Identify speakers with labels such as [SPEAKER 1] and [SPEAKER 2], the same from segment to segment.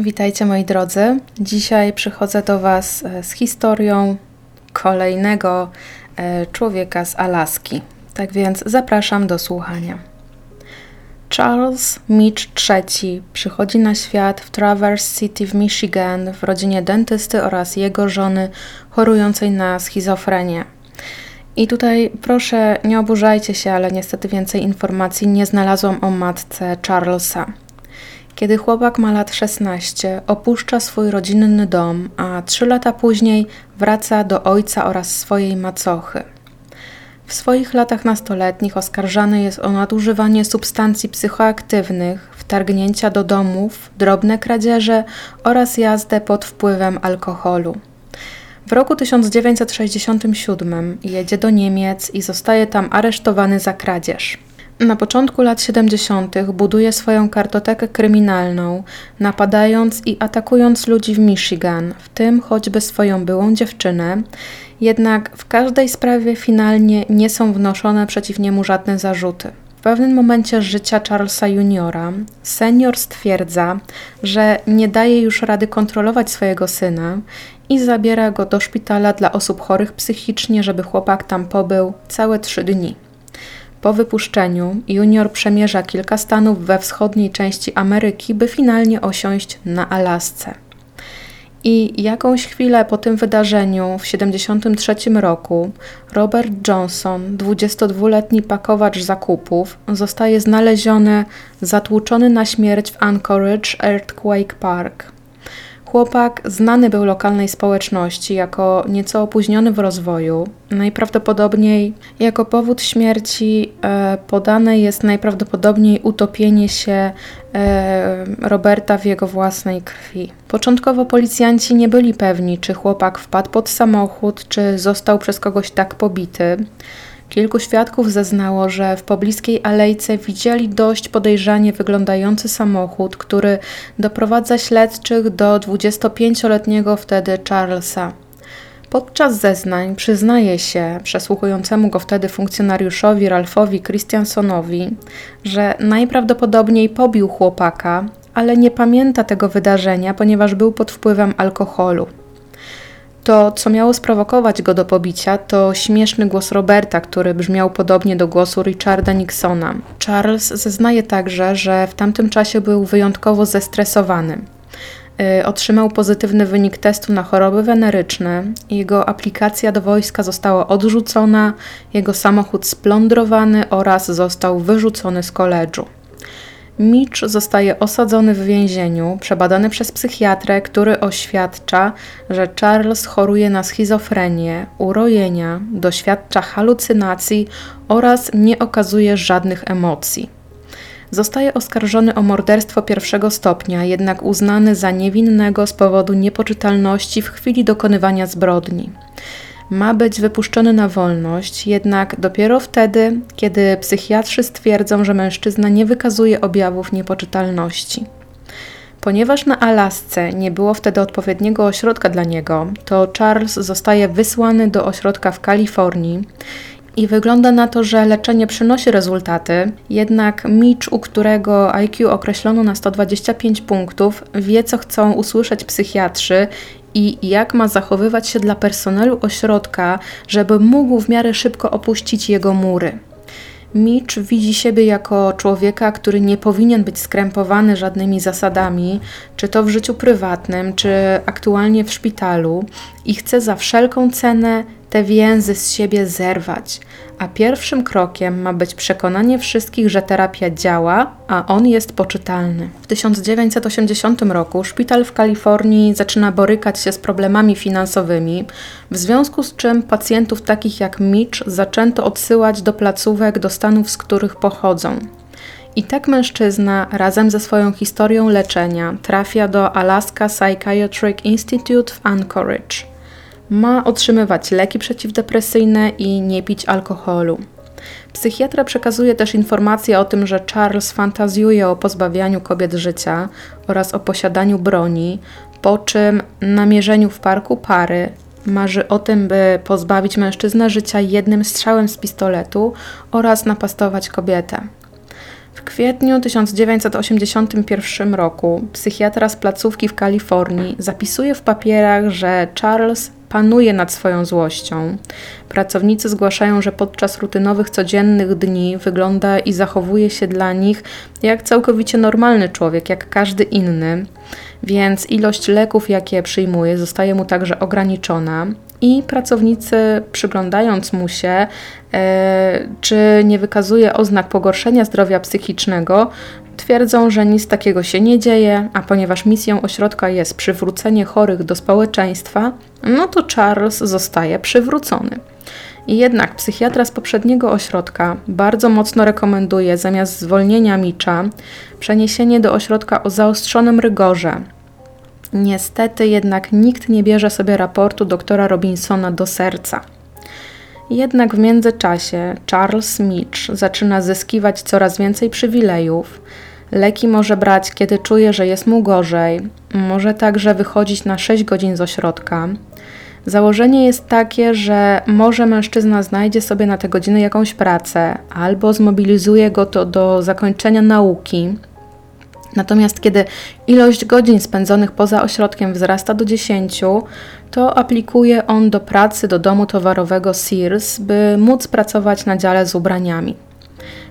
[SPEAKER 1] Witajcie moi drodzy. Dzisiaj przychodzę do Was e, z historią kolejnego e, człowieka z Alaski. Tak więc zapraszam do słuchania. Charles Mitch III przychodzi na świat w Traverse City w Michigan w rodzinie dentysty oraz jego żony chorującej na schizofrenię. I tutaj proszę nie oburzajcie się, ale niestety więcej informacji nie znalazłam o matce Charlesa. Kiedy chłopak ma lat 16, opuszcza swój rodzinny dom, a trzy lata później wraca do ojca oraz swojej macochy. W swoich latach nastoletnich oskarżany jest o nadużywanie substancji psychoaktywnych, wtargnięcia do domów, drobne kradzieże oraz jazdę pod wpływem alkoholu. W roku 1967 jedzie do Niemiec i zostaje tam aresztowany za kradzież. Na początku lat 70. buduje swoją kartotekę kryminalną, napadając i atakując ludzi w Michigan, w tym choćby swoją byłą dziewczynę. Jednak w każdej sprawie finalnie nie są wnoszone przeciw niemu żadne zarzuty. W pewnym momencie życia Charlesa Juniora senior stwierdza, że nie daje już rady kontrolować swojego syna i zabiera go do szpitala dla osób chorych psychicznie, żeby chłopak tam pobył całe trzy dni. Po wypuszczeniu Junior przemierza kilka stanów we wschodniej części Ameryki, by finalnie osiąść na Alasce. I jakąś chwilę po tym wydarzeniu, w 1973 roku, Robert Johnson, 22-letni pakowacz zakupów, zostaje znaleziony zatłuczony na śmierć w Anchorage Earthquake Park. Chłopak znany był lokalnej społeczności jako nieco opóźniony w rozwoju. Najprawdopodobniej jako powód śmierci e, podane jest najprawdopodobniej utopienie się e, Roberta w jego własnej krwi. Początkowo policjanci nie byli pewni, czy chłopak wpadł pod samochód, czy został przez kogoś tak pobity. Kilku świadków zeznało, że w pobliskiej alejce widzieli dość podejrzanie wyglądający samochód, który doprowadza śledczych do 25-letniego wtedy Charlesa. Podczas zeznań przyznaje się przesłuchującemu go wtedy funkcjonariuszowi Ralphowi Christiansonowi, że najprawdopodobniej pobił chłopaka, ale nie pamięta tego wydarzenia, ponieważ był pod wpływem alkoholu. To, co miało sprowokować go do pobicia, to śmieszny głos Roberta, który brzmiał podobnie do głosu Richarda Nixona. Charles zeznaje także, że w tamtym czasie był wyjątkowo zestresowany. Y, otrzymał pozytywny wynik testu na choroby weneryczne, jego aplikacja do wojska została odrzucona, jego samochód splądrowany oraz został wyrzucony z koledżu. Mitch zostaje osadzony w więzieniu, przebadany przez psychiatrę, który oświadcza, że Charles choruje na schizofrenię, urojenia, doświadcza halucynacji oraz nie okazuje żadnych emocji. Zostaje oskarżony o morderstwo pierwszego stopnia, jednak uznany za niewinnego z powodu niepoczytalności w chwili dokonywania zbrodni ma być wypuszczony na wolność, jednak dopiero wtedy, kiedy psychiatrzy stwierdzą, że mężczyzna nie wykazuje objawów niepoczytalności. Ponieważ na Alasce nie było wtedy odpowiedniego ośrodka dla niego, to Charles zostaje wysłany do ośrodka w Kalifornii i wygląda na to, że leczenie przynosi rezultaty, jednak Mitch, u którego IQ określono na 125 punktów, wie co chcą usłyszeć psychiatrzy i jak ma zachowywać się dla personelu ośrodka, żeby mógł w miarę szybko opuścić jego mury. Mitch widzi siebie jako człowieka, który nie powinien być skrępowany żadnymi zasadami, czy to w życiu prywatnym, czy aktualnie w szpitalu, i chce za wszelką cenę te więzy z siebie zerwać. A pierwszym krokiem ma być przekonanie wszystkich, że terapia działa, a on jest poczytalny. W 1980 roku szpital w Kalifornii zaczyna borykać się z problemami finansowymi, w związku z czym pacjentów takich jak Mitch zaczęto odsyłać do placówek do stanów, z których pochodzą. I tak mężczyzna razem ze swoją historią leczenia trafia do Alaska Psychiatric Institute w Anchorage ma otrzymywać leki przeciwdepresyjne i nie pić alkoholu. Psychiatra przekazuje też informacje o tym, że Charles fantazjuje o pozbawianiu kobiet życia oraz o posiadaniu broni, po czym namierzeniu w parku pary marzy o tym, by pozbawić mężczyznę życia jednym strzałem z pistoletu oraz napastować kobietę. W kwietniu 1981 roku psychiatra z placówki w Kalifornii zapisuje w papierach, że Charles panuje nad swoją złością. Pracownicy zgłaszają, że podczas rutynowych, codziennych dni wygląda i zachowuje się dla nich jak całkowicie normalny człowiek, jak każdy inny, więc ilość leków, jakie przyjmuje, zostaje mu także ograniczona. I pracownicy, przyglądając mu się, e, czy nie wykazuje oznak pogorszenia zdrowia psychicznego, twierdzą, że nic takiego się nie dzieje, a ponieważ misją ośrodka jest przywrócenie chorych do społeczeństwa, no to Charles zostaje przywrócony. I jednak psychiatra z poprzedniego ośrodka bardzo mocno rekomenduje zamiast zwolnienia Micza przeniesienie do ośrodka o zaostrzonym rygorze. Niestety jednak nikt nie bierze sobie raportu doktora Robinsona do serca. Jednak w międzyczasie Charles Mitch zaczyna zyskiwać coraz więcej przywilejów, Leki może brać, kiedy czuje, że jest mu gorzej. Może także wychodzić na 6 godzin z ośrodka. Założenie jest takie, że może mężczyzna znajdzie sobie na te godziny jakąś pracę albo zmobilizuje go to do zakończenia nauki. Natomiast kiedy ilość godzin spędzonych poza ośrodkiem wzrasta do 10, to aplikuje on do pracy do domu towarowego Sears, by móc pracować na dziale z ubraniami.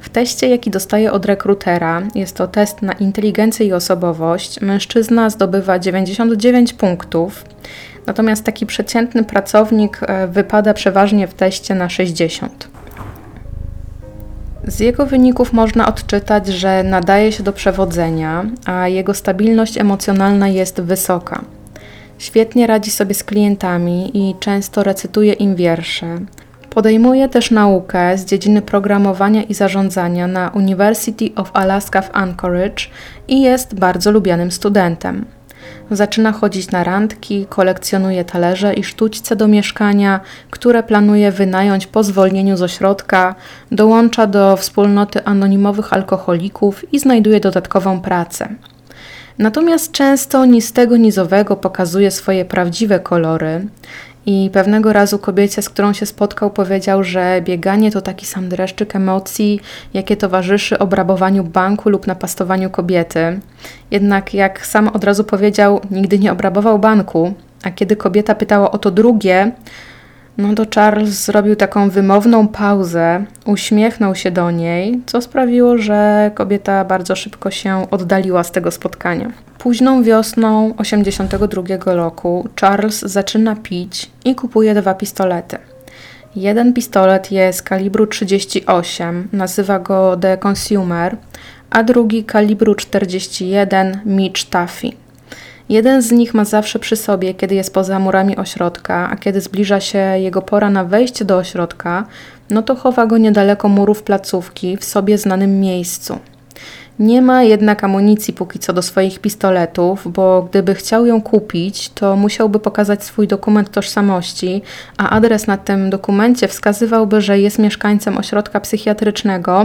[SPEAKER 1] W teście, jaki dostaje od rekrutera, jest to test na inteligencję i osobowość, mężczyzna zdobywa 99 punktów, natomiast taki przeciętny pracownik e, wypada przeważnie w teście na 60. Z jego wyników można odczytać, że nadaje się do przewodzenia, a jego stabilność emocjonalna jest wysoka. Świetnie radzi sobie z klientami i często recytuje im wiersze. Podejmuje też naukę z dziedziny programowania i zarządzania na University of Alaska w Anchorage i jest bardzo lubianym studentem. Zaczyna chodzić na randki, kolekcjonuje talerze i sztućce do mieszkania, które planuje wynająć po zwolnieniu z ośrodka, dołącza do wspólnoty anonimowych alkoholików i znajduje dodatkową pracę. Natomiast często ni z tego nizowego pokazuje swoje prawdziwe kolory i pewnego razu kobiecie, z którą się spotkał, powiedział, że bieganie to taki sam dreszczyk emocji, jakie towarzyszy obrabowaniu banku lub napastowaniu kobiety. Jednak, jak sam od razu powiedział, nigdy nie obrabował banku, a kiedy kobieta pytała o to drugie, no to Charles zrobił taką wymowną pauzę, uśmiechnął się do niej, co sprawiło, że kobieta bardzo szybko się oddaliła z tego spotkania. Późną wiosną 82 roku Charles zaczyna pić i kupuje dwa pistolety. Jeden pistolet jest kalibru 38, nazywa go The Consumer, a drugi kalibru 41 Mitch Taffy. Jeden z nich ma zawsze przy sobie, kiedy jest poza murami ośrodka, a kiedy zbliża się jego pora na wejście do ośrodka, no to chowa go niedaleko murów placówki w sobie znanym miejscu. Nie ma jednak amunicji póki co do swoich pistoletów, bo gdyby chciał ją kupić, to musiałby pokazać swój dokument tożsamości, a adres na tym dokumencie wskazywałby, że jest mieszkańcem ośrodka psychiatrycznego,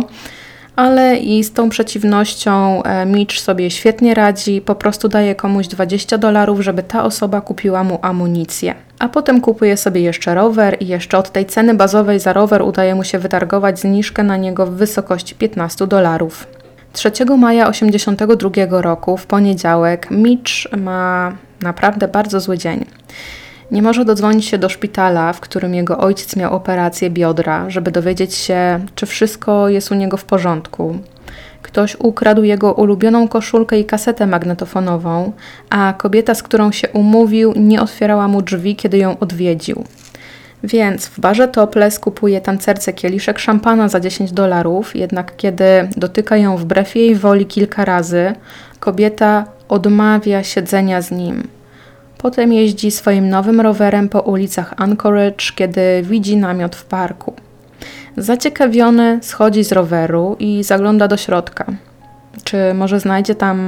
[SPEAKER 1] ale i z tą przeciwnością e, Mitch sobie świetnie radzi, po prostu daje komuś 20 dolarów, żeby ta osoba kupiła mu amunicję. A potem kupuje sobie jeszcze rower i jeszcze od tej ceny bazowej za rower udaje mu się wytargować zniżkę na niego w wysokości 15 dolarów. 3 maja 1982 roku, w poniedziałek, Mitch ma naprawdę bardzo zły dzień. Nie może dodzwonić się do szpitala, w którym jego ojciec miał operację biodra, żeby dowiedzieć się, czy wszystko jest u niego w porządku. Ktoś ukradł jego ulubioną koszulkę i kasetę magnetofonową, a kobieta, z którą się umówił, nie otwierała mu drzwi, kiedy ją odwiedził. Więc w barze Topless kupuje tancerce kieliszek szampana za 10 dolarów, jednak kiedy dotyka ją wbrew jej woli kilka razy, kobieta odmawia siedzenia z nim. Potem jeździ swoim nowym rowerem po ulicach Anchorage, kiedy widzi namiot w parku. Zaciekawiony schodzi z roweru i zagląda do środka. Czy może znajdzie tam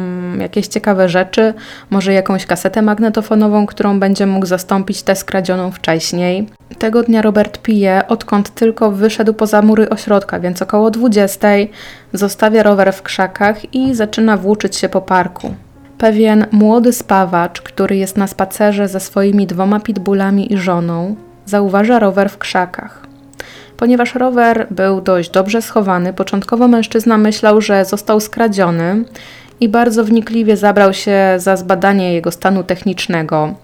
[SPEAKER 1] jakieś ciekawe rzeczy, może jakąś kasetę magnetofonową, którą będzie mógł zastąpić tę skradzioną wcześniej. Tego dnia Robert pije, odkąd tylko wyszedł poza mury ośrodka, więc około 20 zostawia rower w krzakach i zaczyna włóczyć się po parku. Pewien młody spawacz, który jest na spacerze ze swoimi dwoma pitbullami i żoną, zauważa rower w krzakach. Ponieważ rower był dość dobrze schowany, początkowo mężczyzna myślał, że został skradziony i bardzo wnikliwie zabrał się za zbadanie jego stanu technicznego.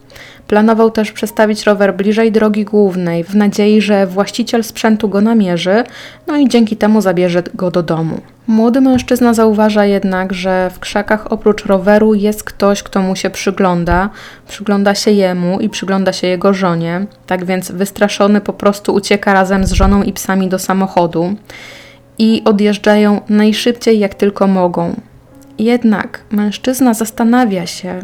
[SPEAKER 1] Planował też przestawić rower bliżej drogi głównej, w nadziei, że właściciel sprzętu go namierzy, no i dzięki temu zabierze go do domu. Młody mężczyzna zauważa jednak, że w krzakach oprócz roweru jest ktoś, kto mu się przygląda, przygląda się jemu i przygląda się jego żonie. Tak więc wystraszony po prostu ucieka razem z żoną i psami do samochodu i odjeżdżają najszybciej jak tylko mogą. Jednak mężczyzna zastanawia się,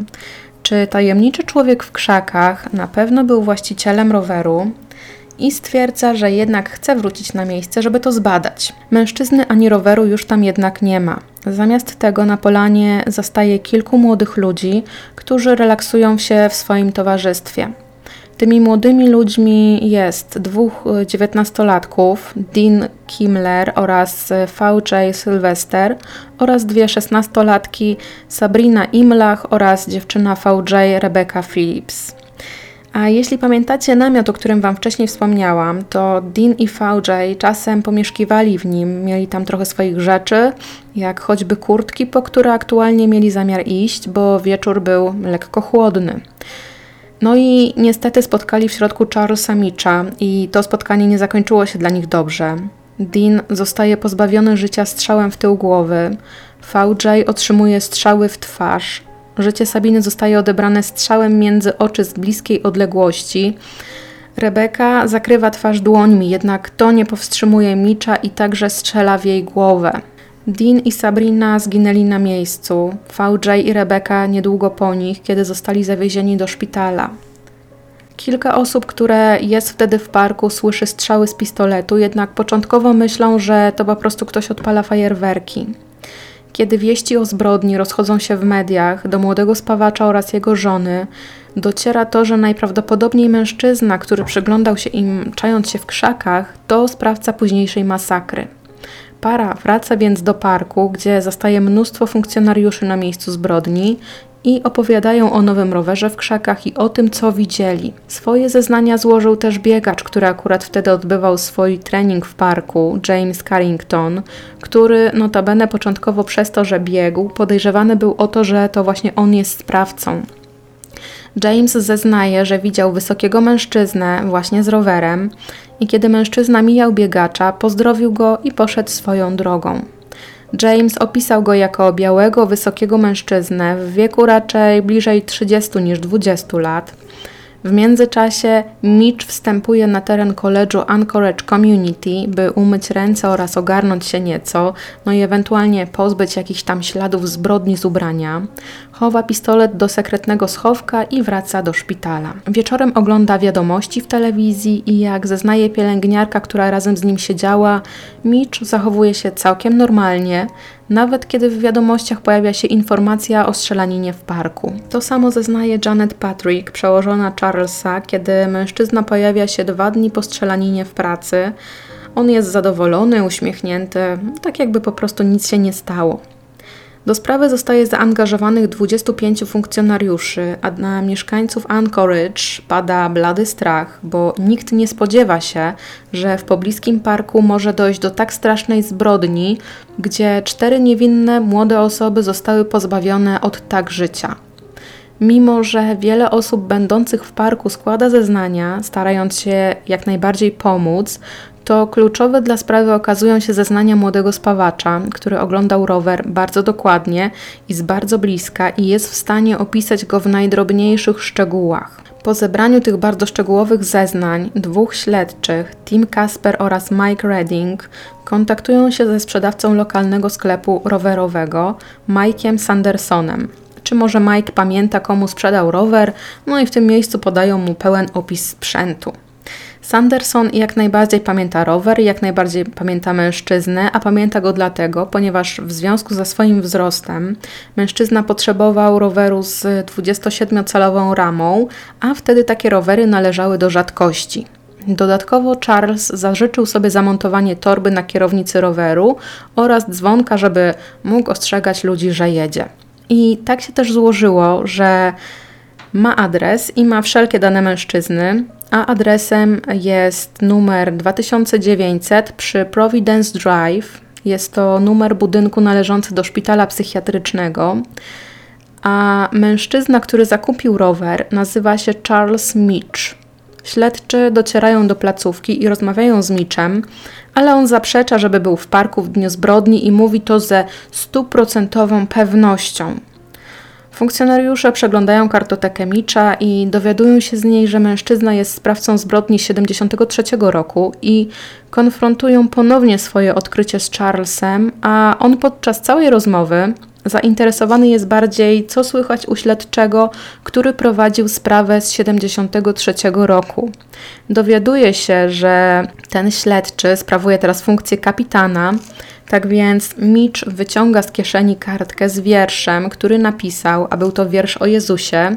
[SPEAKER 1] czy tajemniczy człowiek w krzakach na pewno był właścicielem roweru i stwierdza, że jednak chce wrócić na miejsce, żeby to zbadać. Mężczyzny ani roweru już tam jednak nie ma. Zamiast tego na polanie zastaje kilku młodych ludzi, którzy relaksują się w swoim towarzystwie. Tymi młodymi ludźmi jest dwóch e, dziewiętnastolatków, Dean Kimmler oraz e, VJ Sylvester oraz dwie szesnastolatki, Sabrina Imlach oraz dziewczyna VJ Rebecca Phillips. A jeśli pamiętacie namiot, o którym Wam wcześniej wspomniałam, to Dean i VJ czasem pomieszkiwali w nim, mieli tam trochę swoich rzeczy, jak choćby kurtki, po które aktualnie mieli zamiar iść, bo wieczór był lekko chłodny. No i niestety spotkali w środku Charlesa Mitcha i to spotkanie nie zakończyło się dla nich dobrze. Dean zostaje pozbawiony życia strzałem w tył głowy, VJ otrzymuje strzały w twarz, życie Sabiny zostaje odebrane strzałem między oczy z bliskiej odległości. Rebeka zakrywa twarz dłońmi, jednak to nie powstrzymuje Mitcha i także strzela w jej głowę. Dean i Sabrina zginęli na miejscu, VJ i Rebecca niedługo po nich, kiedy zostali zawiezieni do szpitala. Kilka osób, które jest wtedy w parku, słyszy strzały z pistoletu, jednak początkowo myślą, że to po prostu ktoś odpala fajerwerki. Kiedy wieści o zbrodni rozchodzą się w mediach do młodego spawacza oraz jego żony, dociera to, że najprawdopodobniej mężczyzna, który przyglądał się im czając się w krzakach, to sprawca późniejszej masakry. Para wraca więc do parku, gdzie zastaje mnóstwo funkcjonariuszy na miejscu zbrodni i opowiadają o nowym rowerze w krzakach i o tym, co widzieli. Swoje zeznania złożył też biegacz, który akurat wtedy odbywał swój trening w parku, James Carrington, który notabene początkowo przez to, że biegł, podejrzewany był o to, że to właśnie on jest sprawcą. James zeznaje, że widział wysokiego mężczyznę właśnie z rowerem i kiedy mężczyzna mijał biegacza, pozdrowił go i poszedł swoją drogą. James opisał go jako białego, wysokiego mężczyznę w wieku raczej bliżej 30 niż 20 lat. W międzyczasie Mitch wstępuje na teren koledżu Anchorage Community, by umyć ręce oraz ogarnąć się nieco, no i ewentualnie pozbyć jakichś tam śladów zbrodni z ubrania. Chowa pistolet do sekretnego schowka i wraca do szpitala. Wieczorem ogląda wiadomości w telewizji i jak zeznaje pielęgniarka, która razem z nim siedziała, Mitch zachowuje się całkiem normalnie, nawet kiedy w wiadomościach pojawia się informacja o strzelaninie w parku. To samo zeznaje Janet Patrick, przełożona Charlesa, kiedy mężczyzna pojawia się dwa dni po strzelaninie w pracy. On jest zadowolony, uśmiechnięty, tak jakby po prostu nic się nie stało. Do sprawy zostaje zaangażowanych 25 funkcjonariuszy, a na mieszkańców Anchorage pada blady strach, bo nikt nie spodziewa się, że w pobliskim parku może dojść do tak strasznej zbrodni, gdzie cztery niewinne młode osoby zostały pozbawione od tak życia. Mimo, że wiele osób będących w parku składa zeznania, starając się jak najbardziej pomóc, to kluczowe dla sprawy okazują się zeznania młodego spawacza, który oglądał rower bardzo dokładnie i z bardzo bliska i jest w stanie opisać go w najdrobniejszych szczegółach. Po zebraniu tych bardzo szczegółowych zeznań, dwóch śledczych, Tim Casper oraz Mike Redding, kontaktują się ze sprzedawcą lokalnego sklepu rowerowego, Mike'iem Sandersonem. Czy może Mike pamięta, komu sprzedał rower? No i w tym miejscu podają mu pełen opis sprzętu. Sanderson jak najbardziej pamięta rower, jak najbardziej pamięta mężczyznę, a pamięta go dlatego, ponieważ w związku ze swoim wzrostem mężczyzna potrzebował roweru z 27-calową ramą, a wtedy takie rowery należały do rzadkości. Dodatkowo Charles zażyczył sobie zamontowanie torby na kierownicy roweru oraz dzwonka, żeby mógł ostrzegać ludzi, że jedzie. I tak się też złożyło, że ma adres i ma wszelkie dane mężczyzny, a adresem jest numer 2900 przy Providence Drive. Jest to numer budynku należący do szpitala psychiatrycznego. A mężczyzna, który zakupił rower, nazywa się Charles Mitch. Śledczy docierają do placówki i rozmawiają z Mitchem, ale on zaprzecza, żeby był w parku w dniu zbrodni i mówi to ze stuprocentową pewnością. Funkcjonariusze przeglądają kartotekę Micza i dowiadują się z niej, że mężczyzna jest sprawcą zbrodni 73 roku i konfrontują ponownie swoje odkrycie z Charlesem, a on podczas całej rozmowy zainteresowany jest bardziej, co słychać u śledczego, który prowadził sprawę z 73 roku. Dowiaduje się, że ten śledczy sprawuje teraz funkcję kapitana, tak więc Mitch wyciąga z kieszeni kartkę z wierszem, który napisał, a był to wiersz o Jezusie,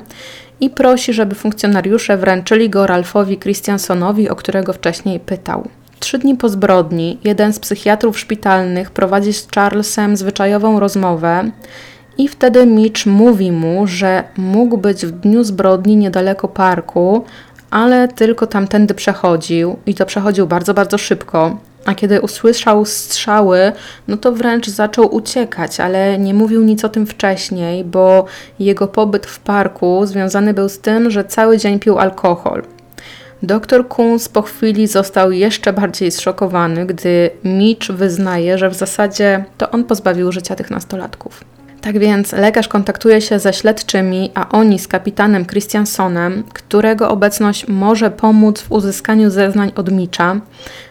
[SPEAKER 1] i prosi, żeby funkcjonariusze wręczyli go Ralphowi Christiansonowi, o którego wcześniej pytał. Trzy dni po zbrodni jeden z psychiatrów szpitalnych prowadzi z Charlesem zwyczajową rozmowę i wtedy Mitch mówi mu, że mógł być w dniu zbrodni niedaleko parku, ale tylko tamtędy przechodził i to przechodził bardzo, bardzo szybko. A kiedy usłyszał strzały, no to wręcz zaczął uciekać, ale nie mówił nic o tym wcześniej, bo jego pobyt w parku związany był z tym, że cały dzień pił alkohol. Doktor Kunz po chwili został jeszcze bardziej zszokowany, gdy Mitch wyznaje, że w zasadzie to on pozbawił życia tych nastolatków. Tak więc lekarz kontaktuje się ze śledczymi, a oni z kapitanem Christiansonem, którego obecność może pomóc w uzyskaniu zeznań od Mitcha.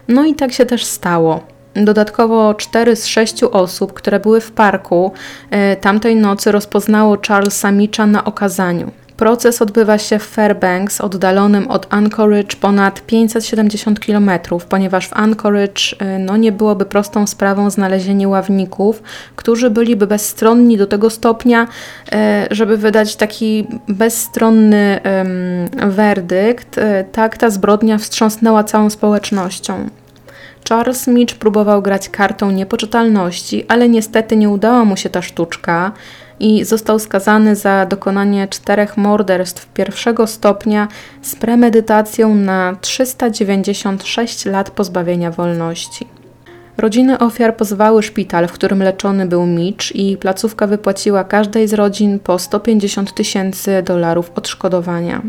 [SPEAKER 1] No i tak się też stało. Dodatkowo cztery z sześciu osób, które były w parku e, tamtej nocy, rozpoznało Charlesa Mitcha na okazaniu. Proces odbywa się w Fairbanks, oddalonym od Anchorage ponad 570 km, ponieważ w Anchorage y, no, nie byłoby prostą sprawą znalezienie ławników, którzy byliby bezstronni do tego stopnia, y, żeby wydać taki bezstronny werdykt. Y, tak ta zbrodnia wstrząsnęła całą społecznością. Charles Mitch próbował grać kartą niepoczytalności, ale niestety nie udała mu się ta sztuczka i został skazany za dokonanie czterech morderstw pierwszego stopnia z premedytacją na 396 lat pozbawienia wolności. Rodziny ofiar pozwały szpital, w którym leczony był Mitch i placówka wypłaciła każdej z rodzin po 150 tysięcy dolarów odszkodowania.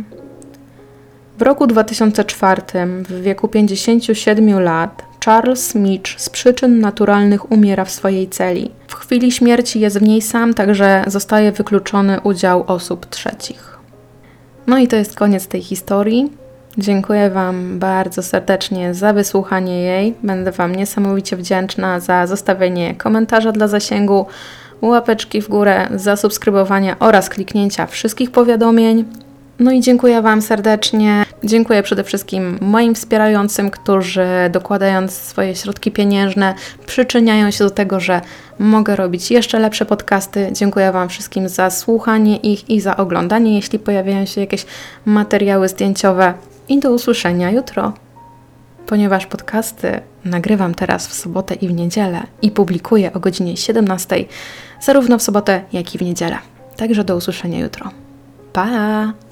[SPEAKER 1] W roku 2004, w wieku 57 lat, Charles Mitch z przyczyn naturalnych umiera w swojej celi. W chwili śmierci jest w niej sam, także zostaje wykluczony udział osób trzecich. No i to jest koniec tej historii. Dziękuję Wam bardzo serdecznie za wysłuchanie jej. Będę Wam niesamowicie wdzięczna za zostawienie komentarza dla zasięgu, łapeczki w górę, zasubskrybowanie oraz kliknięcia wszystkich powiadomień. No i dziękuję Wam serdecznie. Dziękuję przede wszystkim moim wspierającym, którzy dokładając swoje środki pieniężne przyczyniają się do tego, że mogę robić jeszcze lepsze podcasty. Dziękuję Wam wszystkim za słuchanie ich i za oglądanie, jeśli pojawiają się jakieś materiały zdjęciowe. I do usłyszenia jutro. Ponieważ podcasty nagrywam teraz w sobotę i w niedzielę i publikuję o godzinie 17, zarówno w sobotę, jak i w niedzielę. Także do usłyszenia jutro. Pa!